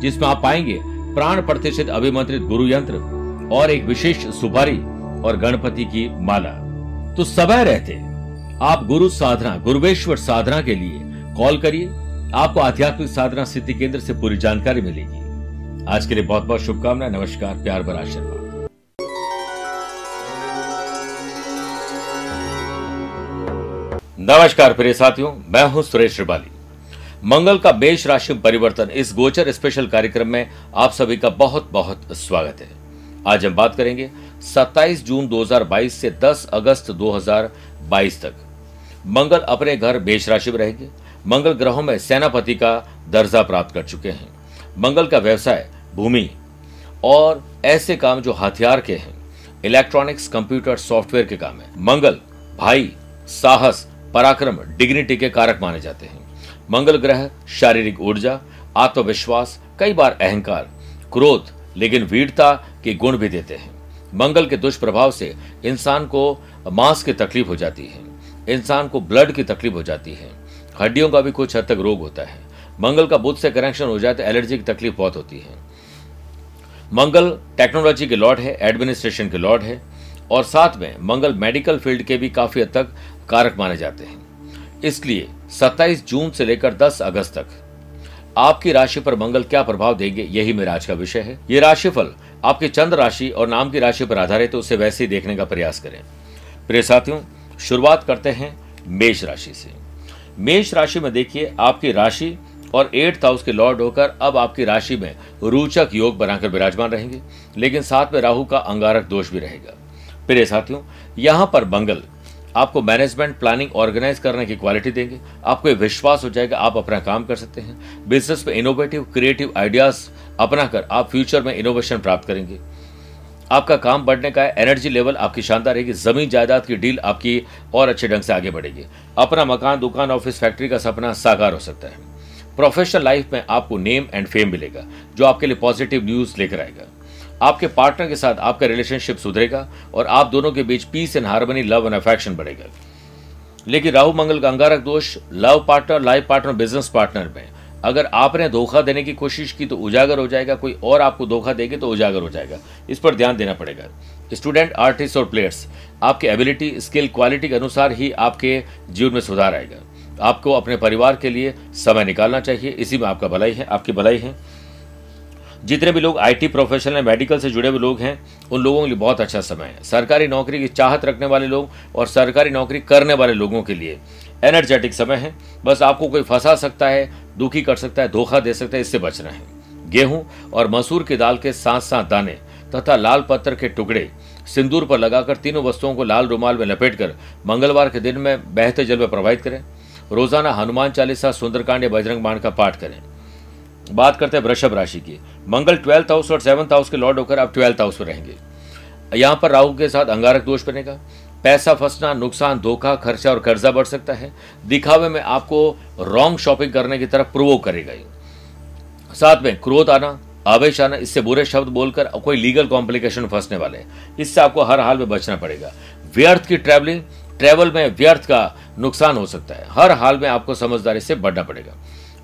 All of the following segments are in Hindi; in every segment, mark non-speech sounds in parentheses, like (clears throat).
जिसमें आप पाएँगे प्राण प्रतिष्ठित अभिमंत्रित गुरु यंत्र और एक विशेष सुपारी और गणपति की माला। तो समय रहते। आप गुरु साधना, गुरुवेश्वर साधना के लिए कॉल करिए। आपको आध्यात्मिक साधना सिद्धि केंद्र से पूरी जानकारी मिलेगी। आज के लिए बहुत बहुत शुभकामनाएँ। नमस्कार, प्यार भरा आशीर्वाद। नमस्कार, प्रिय साथियों। मैं हूँ सुरेश श्रिवाली। मंगल का मेष राशि में परिवर्तन इस गोचर स्पेशल कार्यक्रम में आप सभी का बहुत बहुत स्वागत है। आज हम बात करेंगे 27 जून 2022 से 10 अगस्त 2022 तक। मंगल अपने घर मेष राशि में रहेंगे। मंगल ग्रहों में सेनापति का दर्जा प्राप्त कर चुके हैं। मंगल का व्यवसाय, भूमि और ऐसे काम जो हथियार के हैं। इलेक्ट्रॉनिक्स, कंप्यूटर, सॉफ्टवेयर के काम है। मंगल, भाई, साहस, पराक्रम, डिग्निटी के कारक माने जाते हैं। मंगल ग्रह, शारीरिक ऊर्जा, आत्मविश्वास, कई बार अहंकार, क्रोध, लेकिन वीरता के गुण भी देते हैं। मंगल के दुष्प्रभाव से इंसान को मांस की तकलीफ़ हो जाती है। इंसान को ब्लड की तकलीफ़ हो जाती है। हड्डियों का भी कुछ हद तक रोग होता है। मंगल का बुद्ध से कनेक्शन हो जाए तो एलर्जी की तकलीफ़ बहुत होती है। मंगल टेक्नोलॉजी के लॉर्ड है, एडमिनिस्ट्रेशन के लॉर्ड है, और साथ में मंगल मेडिकल फ़ील्ड के भी काफ़ी हद तक कारक माने जाते हैं। इसलिए 27 जून से लेकर 10 अगस्त तक। आपकी राशि पर मंगल क्या प्रभाव देंगे, यही मेरा आज का विषय है। ये राशिफल आपके चंद्र राशि और नाम की राशि पर आधारित है, उसे वैसे ही देखने का प्रयास करें। प्रिय साथियों, शुरुआत करते हैं मेष राशि से। मेष राशि में देखिए, आपकी राशि और एट्थ हाउस के लॉर्ड होकर अब आपकी राशि में रोचक योग बनाकर विराजमान रहेंगे, लेकिन साथ में राहु का अंगारक दोष भी रहेगा। प्रिय साथियों, यहाँ पर मंगल आपको मैनेजमेंट प्लानिंग ऑर्गेनाइज करने की क्वालिटी देंगे। आपको विश्वास हो जाएगा, आप अपना काम कर सकते हैं। बिज़नेस में इनोवेटिव क्रिएटिव आइडियाज़ अपनाकर आप फ्यूचर में इनोवेशन प्राप्त करेंगे। आपका काम बढ़ने का है एनर्जी लेवल आपकी शानदार रहेगी, ज़मीन जायदाद की डील आपकी और अच्छे ढंग से आगे बढ़ेगी। अपना मकान, दुकान ऑफ़िस फैक्ट्री का सपना साकार हो सकता है। प्रोफेशनल लाइफ में आपको नेम एंड फेम मिलेगा, जो आपके लिए पॉजिटिव न्यूज़ लेकर आएगा। आपके पार्टनर के साथ आपका रिलेशनशिप सुधरेगा और आप दोनों के बीच peace and harmony love and affection बढ़ेगा। लेकिन राहु मंगल का अंगारक दोष love partner life partner business partner में। अगर आपने धोखा देने की कोशिश की तो उजागर हो जाएगा, कोई और आपको धोखा देगी तो उजागर हो जाएगा। इस पर ध्यान देना पड़ेगा। स्टूडेंट आर्टिस्ट और प्लेयर्स आपके एबिलिटी स्किल क्वालिटी के अनुसार ही आपके जीवन में सुधार आएगा। आपको अपने परिवार के लिए समय निकालना चाहिए। इसी में आपका भलाई है, आपकी भलाई है। जितने भी लोग आईटी प्रोफेशनल मेडिकल से जुड़े हुए लोग हैं, उन लोगों के लिए बहुत अच्छा समय है। सरकारी नौकरी की चाहत रखने वाले लोग और सरकारी नौकरी करने वाले लोगों के लिए एनर्जेटिक समय है। बस आपको कोई फंसा सकता है, दुखी कर सकता है, धोखा दे सकता है, इससे बचना है। गेहूँ और मसूर की दाल के साथ साथ दाने तथा लाल पत्थर के टुकड़े सिंदूर पर लगाकर तीनों वस्तुओं को लाल रुमाल में लपेटकर मंगलवार के दिन में बहते जल में प्रवाहित करें। रोज़ाना हनुमान चालीसा, सुंदरकांड या बजरंग बाण का पाठ करें। बात करते हैं वृषभ राशि की। मंगल ट्वेल्थ हाउस और सेवंथ हाउस के लॉर्ड होकर आप ट्वेल्थ हाउस में रहेंगे। यहाँ पर राहु के साथ अंगारक दोष बनेगा। पैसा फंसना, नुकसान, धोखा, खर्चा और कर्जा बढ़ सकता है। दिखावे में आपको रॉन्ग शॉपिंग करने की तरफ़ प्रोवोक करेगा साथ में क्रोध आना, आवेश आना, इससे बुरे शब्द बोलकर कोई लीगल कॉम्प्लिकेशन फंसने वाले इससे आपको हर हाल में बचना पड़ेगा। व्यर्थ की ट्रैवलिंग ट्रैवल में व्यर्थ का नुकसान हो सकता है। हर हाल में आपको समझदारी से बढ़ना पड़ेगा।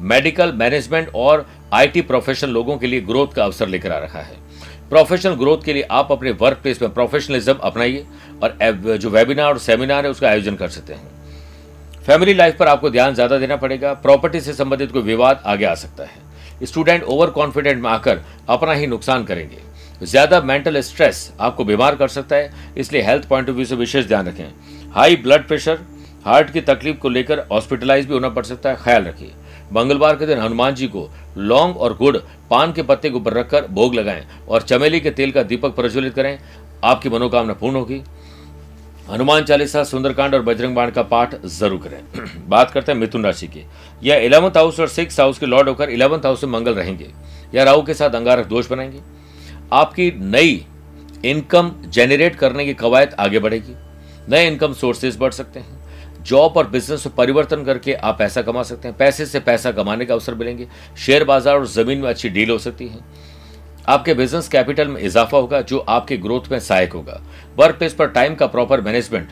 मेडिकल मैनेजमेंट और आईटी प्रोफेशनल लोगों के लिए ग्रोथ का अवसर लेकर आ रहा है। प्रोफेशनल ग्रोथ के लिए आप अपने वर्क प्लेस में प्रोफेशनलिज्म अपनाइए और जो वेबिनार और सेमिनार है, उसका आयोजन कर सकते हैं। फैमिली लाइफ पर आपको ध्यान ज़्यादा देना पड़ेगा। प्रॉपर्टी से संबंधित कोई विवाद आगे आ सकता है। स्टूडेंट ओवर कॉन्फिडेंट में आकर अपना ही नुकसान करेंगे। ज़्यादा मेंटल स्ट्रेस आपको बीमार कर सकता है, इसलिए हेल्थ पॉइंट ऑफ़ व्यू से विशेष ध्यान रखें। हाई ब्लड प्रेशर हार्ट की तकलीफ़ को लेकर हॉस्पिटलाइज भी होना पड़ सकता है। ख्याल रखिए। मंगलवार के दिन हनुमान जी को लौंग और गुड़ पान के पत्ते के ऊपर रखकर भोग लगाएँ और चमेली के तेल का दीपक प्रज्वलित करें। आपकी मनोकामना पूर्ण होगी। हनुमान चालीसा, सुंदरकांड और बजरंग बाण का पाठ ज़रूर करें। (clears throat) बात करते हैं मिथुन राशि की। यह इलेवंथ हाउस और सिक्स हाउस के लॉर्ड होकर इलेवंथ हाउस में मंगल रहेंगे। या राहु के साथ अंगारक दोष बनाएँगे। आपकी नई इनकम जेनरेट करने की कवायद आगे बढ़ेगी। नए इनकम सोर्सेज बढ़ सकते हैं। जॉब और बिज़नेस में परिवर्तन करके आप पैसा कमा सकते हैं। पैसे से पैसा कमाने का अवसर मिलेंगे। शेयर बाज़ार और ज़मीन में अच्छी डील हो सकती है। आपके बिज़नेस कैपिटल में इजाफा होगा, जो आपके ग्रोथ में सहायक होगा। वर्क प्लेस पर टाइम का प्रॉपर मैनेजमेंट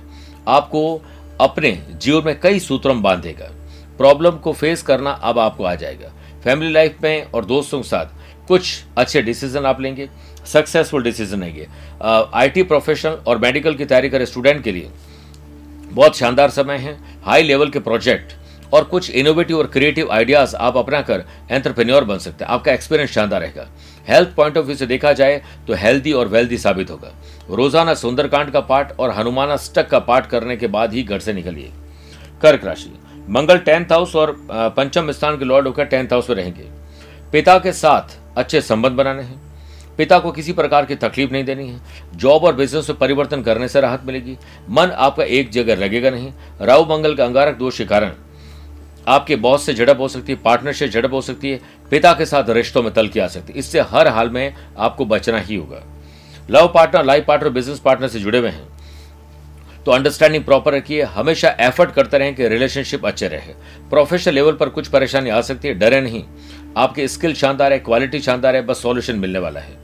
आपको अपने जीवन में कई सूत्रों में बांधेगा। प्रॉब्लम को फेस करना अब आपको आ जाएगा। फैमिली लाइफ में और दोस्तों के साथ कुछ अच्छे डिसीज़न आप लेंगे। सक्सेसफुल डिसीज़न लेंगे आईटी प्रोफेशनल और मेडिकल की तैयारी करे स्टूडेंट के लिए। बहुत शानदार समय है। हाई लेवल के प्रोजेक्ट और कुछ इनोवेटिव और क्रिएटिव आइडियाज़ आप अपना कर एंटरप्रेन्योर बन सकते हैं। आपका एक्सपीरियंस शानदार रहेगा। हेल्थ पॉइंट ऑफ़ व्यू से देखा जाए तो हेल्दी और वेल्दी साबित होगा। रोज़ाना सुंदरकांड का पाठ और हनुमाना स्टक का पाठ करने के बाद ही घर से निकलिए। कर्क राशि। मंगल टेंथ हाउस और पंचम स्थान के लॉर्ड होकर टेंथ हाउस में रहेंगे। पिता के साथ अच्छे संबंध बनाने हैं। पिता को किसी प्रकार की तकलीफ़ नहीं देनी है। जॉब और बिज़नेस में परिवर्तन करने से राहत मिलेगी। मन आपका एक जगह लगेगा नहीं। राहु मंगल का अंगारक दोष के कारण आपके बॉस से झड़प हो सकती है, पार्टनर से झड़प हो सकती है, पिता के साथ रिश्तों में तलकी आ सकती है। इससे हर हाल में आपको बचना ही होगा। Love partner, life partner business partner से जुड़े हुए हैं। तो अंडरस्टैंडिंग प्रॉपर रखिए। हमेशा एफर्ट करते रहें कि रिलेशनशिप अच्छे रहे। प्रोफेशनल लेवल पर कुछ परेशानी आ सकती है, डरे नहीं। आपकी स्किल शानदार है, क्वालिटी शानदार है, बस सॉल्यूशन मिलने वाला है।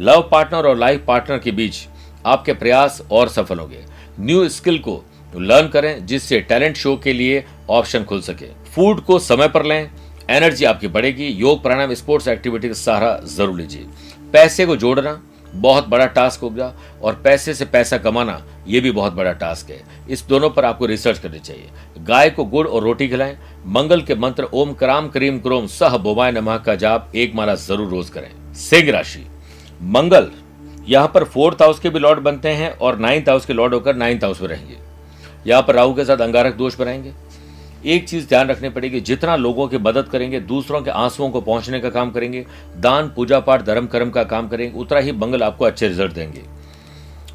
लव पार्टनर और लाइफ पार्टनर के बीच आपके प्रयास और सफल होंगे। न्यू स्किल को लर्न करें, जिससे टैलेंट शो के लिए ऑप्शन खुल सके। फ़ूड को समय पर लें, एनर्जी आपकी बढ़ेगी। योग, प्राणायाम, स्पोर्ट्स एक्टिविटी का सहारा ज़रूर लीजिए। पैसे को जोड़ना बहुत बड़ा टास्क होगा और पैसे से पैसा कमाना ये भी बहुत बड़ा टास्क है। इस दोनों पर आपको रिसर्च करनी चाहिए। गाय को गुड़ और रोटी खिलाएँ, मंगल के मंत्र ओम क्राम क्रीम क्रोम सह बोमाय नमः का जाप एक माला ज़रूर रोज करें। सिंह राशि, मंगल, यहाँ पर फोर्थ हाउस के भी लॉर्ड बनते हैं और नाइन्थ हाउस के लॉर्ड होकर नाइन्थ हाउस में रहेंगे। यहाँ पर राहु के साथ अंगारक दोष बनाएँगे। एक चीज़ ध्यान रखनी पड़ेगी, जितना लोगों की मदद करेंगे, दूसरों के आंसुओं को पहुँचने का काम करेंगे, दान, पूजा पाठ, धर्म, कर्म का काम करेंगे, उतना ही मंगल आपको अच्छे रिज़ल्ट देंगे।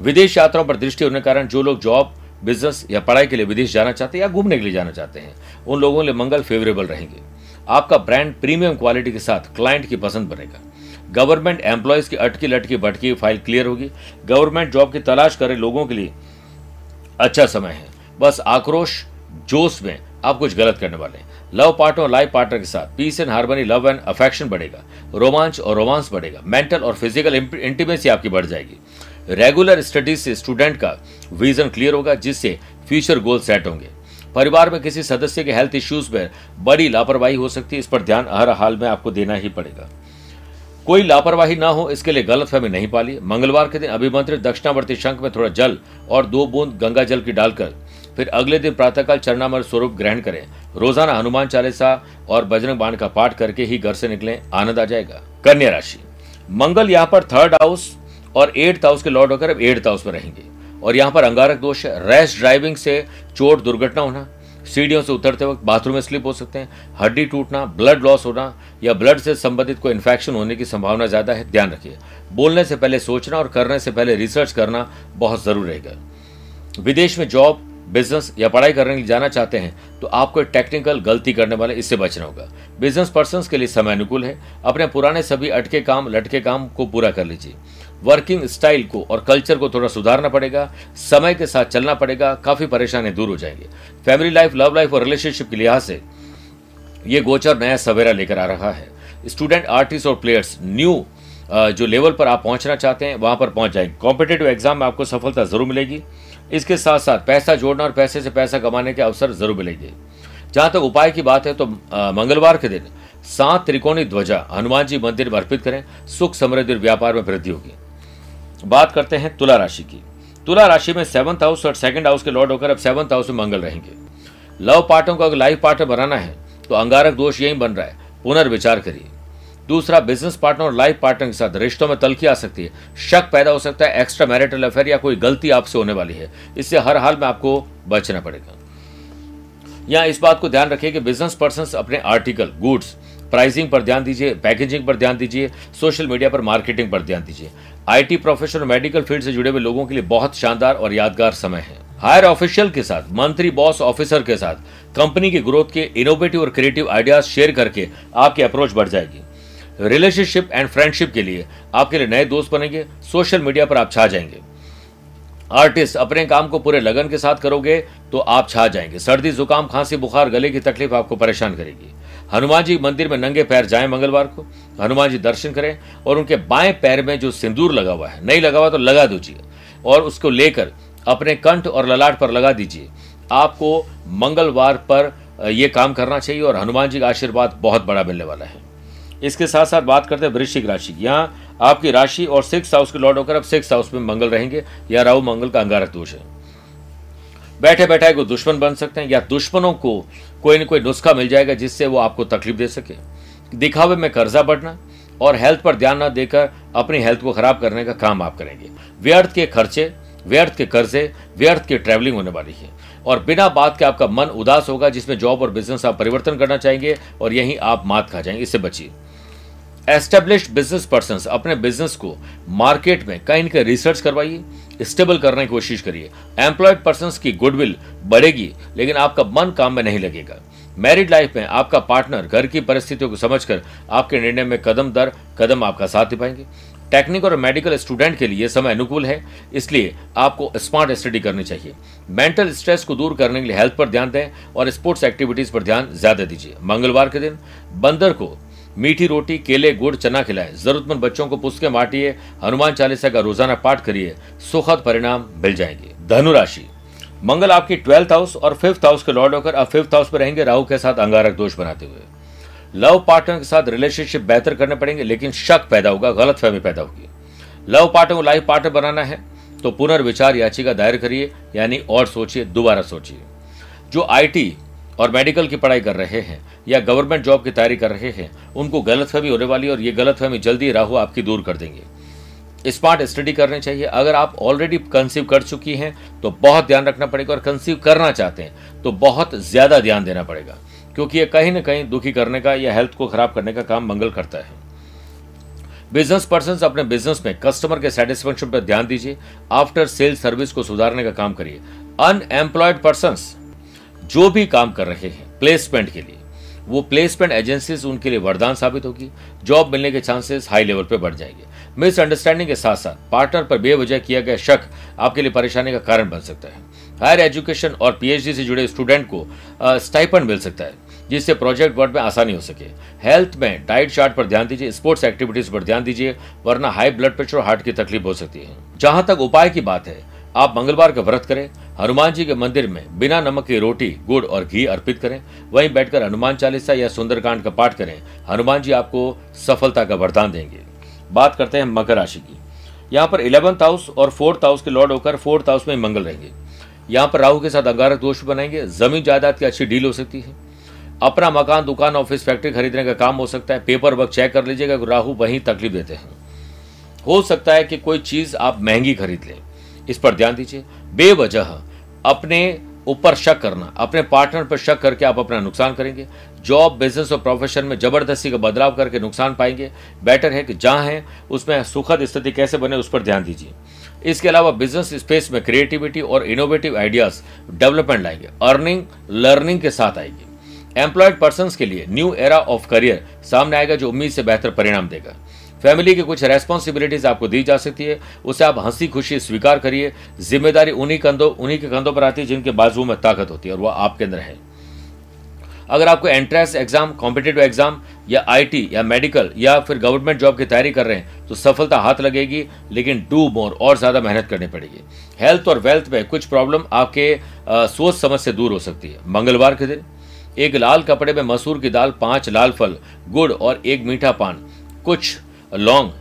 विदेश यात्राओं पर दृष्टि होने के कारण जो लोग जॉब, बिज़नेस या पढ़ाई के लिए विदेश जाना चाहते हैं या घूमने के लिए जाना चाहते हैं, उन लोगों के लिए मंगल फेवरेबल रहेंगे। आपका ब्रांड प्रीमियम क्वालिटी के साथ क्लाइंट की पसंद बनेगा। गवर्नमेंट एम्प्लॉयज़ की अटकी लटकी भटकी फ़ाइल क्लियर होगी। गवर्नमेंट जॉब की तलाश करे लोगों के लिए अच्छा समय है। बस आक्रोश, जोश में आप कुछ गलत करने वाले हैं। लव पार्टनर और लाइफ पार्टनर के साथ peace and harmony love and affection बढ़ेगा। रोमांच और रोमांस बढ़ेगा। मेंटल और फ़िज़िकल इंटीमेसी आपकी बढ़ जाएगी। रेगुलर स्टडीज़ से स्टूडेंट का विजन क्लियर होगा, जिससे फ्यूचर गोल सेट होंगे। परिवार में किसी सदस्य के हेल्थ इश्यूज़ में बड़ी लापरवाही हो सकती है। इस पर ध्यान हर हाल में आपको देना ही पड़ेगा। कोई लापरवाही ना हो, इसके लिए गलत फहमी नहीं पाली मंगलवार के दिन अभिमंत्रित दक्षिणावर्ती शंख में थोड़ा जल और दो बूंद गंगा जल की डालकर फिर अगले दिन प्रातःकाल चरणामर स्वरूप ग्रहण करें। रोज़ाना हनुमान चालीसा और बजरंग बाण का पाठ करके ही घर से निकले, आनंद आ जाएगा। कन्या राशि। मंगल यहाँ पर थर्ड हाउस और एट्थ हाउस के लॉर्ड होकर अब एट्थ हाउस में रहेंगे। और यहाँ पर अंगारक दोष है। रैश ड्राइविंग से चोट, दुर्घटना होना, सीढ़ियों से उतरते वक्त बाथरूम में स्लिप हो सकते हैं, हड्डी टूटना ब्लड लॉस होना या ब्लड से संबंधित कोई इन्फेक्शन होने की संभावना ज़्यादा है, ध्यान रखिए। बोलने से पहले सोचना और करने से पहले रिसर्च करना बहुत ज़रूर रहेगा। विदेश में जॉब बिज़नेस या पढ़ाई करने के लिए जाना चाहते हैं तो आपको एक टेक्निकल गलती करने वाले इससे बचना होगा। बिज़नेस पर्सन के लिए समय अनुकूल है। अपने पुराने सभी अटके काम, लटके काम को पूरा कर लीजिए। वर्किंग स्टाइल को और कल्चर को थोड़ा सुधारना पड़ेगा। समय के साथ चलना पड़ेगा। काफ़ी परेशानी दूर हो जाएँगे। फैमिली लाइफ लव लाइफ और रिलेशनशिप के लिहाज से ये गोचर नया सवेरा लेकर आ रहा है। स्टूडेंट आर्टिस्ट और प्लेयर्स न्यू जो लेवल पर आप पहुँचना चाहते हैं, वहाँ पर पहुँच जाएँगे कॉम्पिटेटिव एग्ज़ाम में आपको सफलता ज़रूर मिलेगी। इसके साथ साथ पैसा जोड़ना और पैसे से पैसा कमाने के अवसर ज़रूर मिलेंगे। जहाँ तक उपाय की बात है तो मंगलवार के दिन सात त्रिकोणी ध्वजा हनुमान जी मंदिर में अर्पित करें, सुख समृद्धि और व्यापार में वृद्धि होगी। बात करते हैं तुला राशि की। तुला राशि में सेवंथ हाउस और सेकंड हाउस के लॉर्ड होकर अब सेवंथ हाउस में मंगल रहेंगे। लव पार्टनर को अगर लाइफ पार्टनर बनाना है तो अंगारक दोष यही बन रहा है। पुनर्विचार करिए। दूसरा बिज़नेस पार्टनर और लाइफ पार्टनर के साथ रिश्तों में तलखी आ सकती है। शक पैदा हो सकता है एक्स्ट्रा मैरिटल अफेयर या कोई गलती आपसे होने वाली है। इससे हर हाल में आपको बचना पड़ेगा। यहाँ इस बात को ध्यान रखिए कि बिज़नेस पर्सन अपने आर्टिकल गुड्स प्राइसिंग पर ध्यान दीजिए पैकेजिंग पर ध्यान दीजिए सोशल मीडिया पर मार्केटिंग पर ध्यान दीजिए। आईटी प्रोफेशनल और मेडिकल फ़ील्ड से जुड़े हुए लोगों के लिए बहुत शानदार और यादगार समय है। हायर ऑफिशियल के साथ, मंत्री बॉस ऑफिसर के साथ कंपनी की ग्रोथ के इनोवेटिव और क्रिएटिव आइडियाज़ शेयर करके आपकी अप्रोच बढ़ जाएगी। रिलेशनशिप एंड फ्रेंडशिप के लिए आपके लिए नए दोस्त बनेंगे, सोशल मीडिया पर आप छा जाएँगे। आर्टिस्ट अपने काम को पूरे लगन के साथ करोगे तो आप छा जाएँगे। सर्दी, जुकाम, खांसी, बुखार, गले की तकलीफ़ आपको परेशान करेगी। हनुमान जी मंदिर में नंगे पैर जाएँ मंगलवार को। हनुमान जी दर्शन करें और उनके बाएँ पैर में जो सिंदूर लगा हुआ है, नहीं लगा हुआ तो लगा दीजिए और उसको लेकर अपने कंठ और ललाट पर लगा दीजिए। आपको मंगलवार पर यह काम करना चाहिए और हनुमान जी का आशीर्वाद बहुत बड़ा मिलने वाला है। इसके साथ साथ बात करते हैं वृश्चिक राशि यहाँ आपकी राशि और सिक्स हाउस के लॉर्ड होकर अब सिक्स हाउस में मंगल रहेंगे, या राहु मंगल का अंगारक दोष है। बैठे बैठाए को दुश्मन बन सकते हैं, या दुश्मनों को कोई ना कोई नुस्खा मिल जाएगा जिससे वो आपको तकलीफ़ दे सके। दिखावे में कर्जा बढ़ना और हेल्थ पर ध्यान न देकर अपनी हेल्थ को खराब करने का काम आप करेंगे। व्यर्थ के खर्चे, व्यर्थ के कर्जे, व्यर्थ की ट्रैवलिंग होने वाली है। और बिना बात के आपका मन उदास होगा, जिसमें जॉब और बिज़नेस आप परिवर्तन करना चाहेंगे और यहीं आप मात खा जाएँगे। इससे बचिए। एस्टेब्लिश्ड बिज़नेस पर्सन अपने बिज़नेस को मार्केट में कहीं कहीं रिसर्च करवाइए स्टेबल करने की कोशिश करिए। एम्प्लॉयड पर्सन की गुडविल बढ़ेगी, लेकिन आपका मन काम में नहीं लगेगा। मैरिड लाइफ में आपका पार्टनर घर की परिस्थितियों को समझकर आपके निर्णय में कदम दर, कदम आपका साथ निभाएँगे। टेक्निकल और मेडिकल स्टूडेंट के लिए समय अनुकूल है, इसलिए आपको स्मार्ट स्टडी करनी चाहिए। मेंटल स्ट्रेस को दूर करने के लिए हेल्थ पर ध्यान दें और स्पोर्ट्स एक्टिविटीज़ पर ध्यान ज़्यादा दीजिए। मंगलवार के दिन बंदर को मीठी रोटी, केले, गुड़, चना खिलाए। जरूरतमंद बच्चों को पुस्तकें बांटिए, हनुमान चालीसा का रोज़ाना पाठ करिए, सुखद परिणाम मिल जाएँगे। धनुराशि मंगल आपकी ट्वेल्थ हाउस और फिफ्थ हाउस के लॉर्ड होकर अब फिफ्थ हाउस में रहेंगे, राहु के साथ अंगारक दोष बनाते हुए। लव पार्टनर के साथ रिलेशनशिप बेहतर करने पड़ेंगे, लेकिन शक पैदा होगा गलत फहमी पैदा होगी। लव पार्टनर को लाइफ पार्टनर बनाना है तो पुनर्विचार याचिका दायर करिए, यानी और सोचिए, दोबारा सोचिए। जो आईटी और मेडिकल की पढ़ाई कर रहे हैं, या गवर्नमेंट जॉब की तैयारी कर रहे हैं, उनको गलतफहमी होने वाली और ये गलतफहमी जल्दी राहु आपकी दूर कर देंगे। स्मार्ट स्टडी करनी चाहिए। अगर आप ऑलरेडी कंसीव कर चुकी हैं तो बहुत ध्यान रखना पड़ेगा और कंसीव करना चाहते हैं तो बहुत ज़्यादा ध्यान देना पड़ेगा, क्योंकि ये कहीं ना कहीं दुखी करने का या हेल्थ को खराब करने का काम मंगल करता है। बिज़नेस पर्सन अपने बिज़नेस में कस्टमर के सेटिस्फेक्शन पर ध्यान दीजिए। आफ्टर सेल सर्विस को सुधारने का काम करिए। अनएम्प्लॉयड पर्सन जो भी काम कर रहे हैं प्लेसमेंट के लिए, वो प्लेसमेंट एजेंसीज उनके लिए वरदान साबित होगी। जॉब मिलने के चांसेस हाई लेवल पर बढ़ जाएँगे। मिसअंडरस्टैंडिंग के साथ साथ पार्टनर पर बेवजह किया गया शक आपके लिए परेशानी का कारण बन सकता है। हायर एजुकेशन और पीएचडी से जुड़े स्टूडेंट को स्टाइपन मिल सकता है, जिससे प्रोजेक्ट वर्क में आसानी हो सके। हेल्थ में डाइट चार्ट पर ध्यान दीजिए स्पोर्ट्स एक्टिविटीज़ पर ध्यान दीजिए, वरना हाई ब्लड प्रेशर और हार्ट की तकलीफ़ हो सकती है। जहाँ तक उपाय की बात है आप मंगलवार का व्रत करें, हनुमान जी के मंदिर में बिना नमक की रोटी, गुड़ और घी अर्पित करें, वहीं बैठकर हनुमान चालीसा या सुंदरकांड का पाठ करें, हनुमान जी आपको सफलता का वरदान देंगे। बात करते हैं मकर राशि की। यहाँ पर इलेवंथ हाउस और फोर्थ हाउस के लॉर्ड होकर फोर्थ हाउस में मंगल रहेंगे। यहाँ पर राहु के साथ अंगारक दोष बनाएँगे, ज़मीन जायदाद की अच्छी डील हो सकती है। अपना मकान, दुकान, ऑफ़िस, फैक्ट्री खरीदने का काम हो सकता है, पेपर वर्क चेक कर लीजिएगा, राहु वहीं तकलीफ़ देते हैं। हो सकता है कि कोई चीज़ आप महँगी खरीद लें। इस पर ध्यान दीजिए। बेवजह अपने ऊपर शक करना, अपने पार्टनर पर शक करके आप अपना नुकसान करेंगे। जॉब बिज़नेस और प्रोफेशन में ज़बरदस्ती का बदलाव करके नुकसान पाएँगे। बेटर है कि जहाँ है, उसमें सुखद स्थिति कैसे बने उस पर ध्यान दीजिए। इसके अलावा बिज़नेस स्पेस में क्रिएटिविटी और इनोवेटिव आइडियाज़ डेवलपमेंट लाएँगे। अर्निंग लर्निंग के साथ आएगी। एम्प्लॉयड पर्सन के लिए न्यू एरा ऑफ़ करियर सामने आएगा जो उम्मीद से बेहतर परिणाम देगा। फैमिली की कुछ रेस्पॉन्सिबिलिटीज आपको दी जा सकती है। उसे आप हँसी खुशी स्वीकार करिए। ज़िम्मेदारी उन्हीं कंधों, उन्हीं के कंधों पर आती है जिनके बाजू में ताकत होती है और वह आपके अंदर है। अगर आपको एंट्रेंस एग्ज़ाम कॉम्पिटेटिव एग्ज़ाम या आईटी या मेडिकल या फिर गवर्नमेंट जॉब की तैयारी कर रहे हैं तो सफलता हाथ लगेगी, लेकिन डू मोर और ज़्यादा मेहनत करनी पड़ेगी। हेल्थ और वेल्थ में कुछ प्रॉब्लम आपके सोच समझ से दूर हो सकती है। मंगलवार के दिन, एक लाल कपड़े में मसूर की दाल, पाँच लाल फल, गुड़ और एक मीठा पान। कुछ लौंग,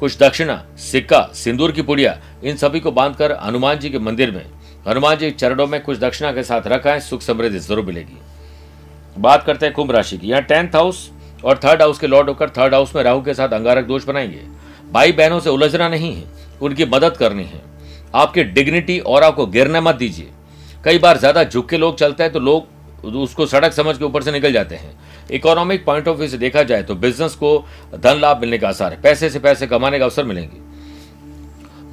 कुछ दक्षिणा, सिक्का, सिंदूर की पुड़िया, इन सभी को बांधकर हनुमान जी के मंदिर में, हनुमान जी चरणों में कुछ दक्षिणा के साथ रखा है सुख समृद्धि ज़रूर मिलेगी। बात करते हैं कुंभ राशि की, यहाँ टेंथ हाउस और थर्ड हाउस के लॉर्ड होकर थर्ड हाउस में राहु के साथ अंगारक दोष बनाएँगे। भाई बहनों से उलझना नहीं है, उनकी मदद करनी है। आपकी डिग्निटी और आपको गिरने मत दीजिए। कई बार ज़्यादा झुक के लोग चलते हैं तो लोग उसको सड़क समझ के ऊपर से निकल जाते हैं। इकोनॉमिक पॉइंट ऑफ़ व्यू से देखा जाए तो बिज़नेस को धन लाभ मिलने का आसार है। पैसे से पैसे कमाने का अवसर मिलेंगे।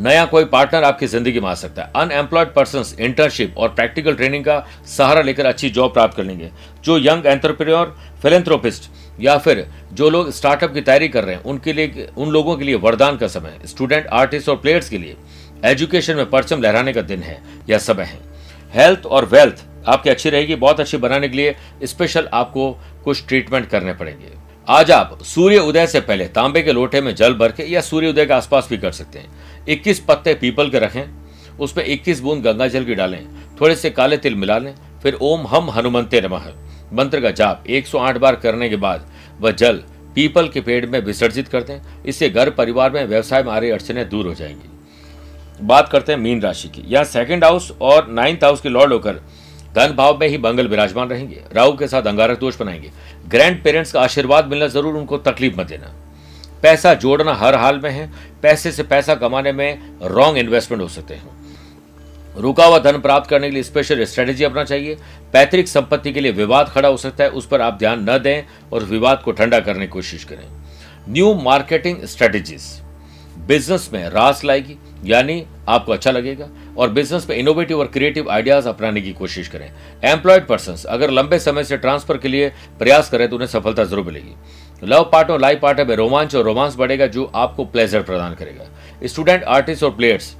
नया कोई पार्टनर आपकी ज़िंदगी में आ सकता है। अनएम्प्लॉयड पर्सन इंटर्नशिप और प्रैक्टिकल ट्रेनिंग का सहारा लेकर अच्छी जॉब प्राप्त कर लेंगे। जो यंग एंटरप्रेन्योर फिलेंथ्रोपिस्ट या फिर जो लोग स्टार्टअप की तैयारी कर रहे हैं, उनके लिए, उन लोगों के लिए वरदान का समय स्टूडेंट आर्टिस्ट और प्लेयर्स के लिए एजुकेशन में परचम लहराने का दिन है या समय है। हेल्थ और वेल्थ आपकी अच्छी रहेगी, बहुत अच्छी बनाने के लिए स्पेशल आपको कुछ ट्रीटमेंट करने पड़ेंगे। आज आप सूर्य उदय से पहले तांबे के लोटे में जल भर के या सूर्य उदय के आसपास भी कर सकते हैं। 21 पत्ते पीपल के रखें उस पर इक्कीस बूंद गंगा जल की डालें, थोड़े से काले तिल मिला लें, फिर ओम हम हनुमंते नमः, मंत्र का जाप 108 बार करने के बाद वह जल पीपल के पेड़ में विसर्जित कर दें, इससे घर परिवार में व्यवसाय में आ रही अड़चने दूर हो जाएँगी। बात करते हैं मीन राशि की। यह सेकंड हाउस और नाइन्थ हाउस के लॉर्ड होकर धन भाव में ही मंगल विराजमान रहेंगे। राहु के साथ अंगारक दोष बनाएँगे। ग्रैंड पेरेंट्स का आशीर्वाद मिलना ज़रूर उनको तकलीफ़ मत देना। पैसा जोड़ना हर हाल में है। पैसे से पैसा कमाने में रॉन्ग इन्वेस्टमेंट हो सकते हैं। रुका हुआ धन प्राप्त करने के लिए स्पेशल स्ट्रेटेजी अपना चाहिए। पैतृक संपत्ति के लिए विवाद खड़ा हो सकता है। उस पर आप ध्यान न दें और विवाद को ठंडा करने की कोशिश करें। न्यू मार्केटिंग स्ट्रेटेजीज बिज़नेस में रास लाएगी, यानी आपको अच्छा लगेगा, और बिज़नेस में इनोवेटिव और क्रिएटिव आइडियाज़ अपनाने की कोशिश करें। एम्प्लॉयड पर्सन अगर लंबे समय से ट्रांसफ़र के लिए प्रयास करें तो उन्हें सफलता ज़रूर मिलेगी। लव पार्ट और लाइफ पार्ट में रोमांच और रोमांस बढ़ेगा, जो आपको प्लेजर प्रदान करेगा। स्टूडेंट आर्टिस्ट और प्लेयर्स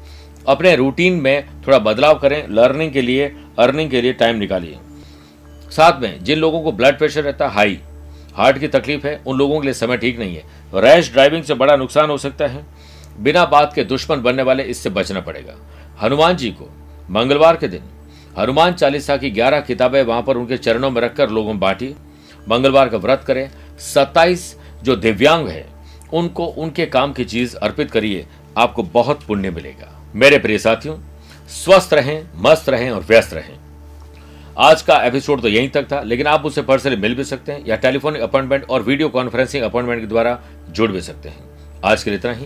अपने रूटीन में थोड़ा बदलाव करें लर्निंग के लिए अर्निंग के लिए टाइम निकालिए। साथ में, जिन लोगों को ब्लड प्रेशर रहता है हाई हार्ट की तकलीफ़ है, उन लोगों के लिए समय ठीक नहीं है। रैश ड्राइविंग से बड़ा नुकसान हो सकता है। बिना बात के दुश्मन बनने वाले इससे बचना पड़ेगा। हनुमान जी को मंगलवार के दिन हनुमान चालीसा की ग्यारह किताबें वहाँ पर उनके चरणों में रखकर लोगों में बांटी। मंगलवार का व्रत करें। सत्ताईस जो दिव्यांग है, उनको उनके काम की चीज़ अर्पित करिए। आपको बहुत पुण्य मिलेगा। मेरे प्रिय साथियों, स्वस्थ रहें, मस्त रहें और व्यस्त रहें। आज का एपिसोड तो यहीं तक था, लेकिन आप मुझसे पर्सनली मिल भी सकते हैं या टेलीफोनिक अपॉइंटमेंट और वीडियो कॉन्फ्रेंसिंग अपॉइंटमेंट के द्वारा जुड़ भी सकते हैं। आज के लिए इतना ही।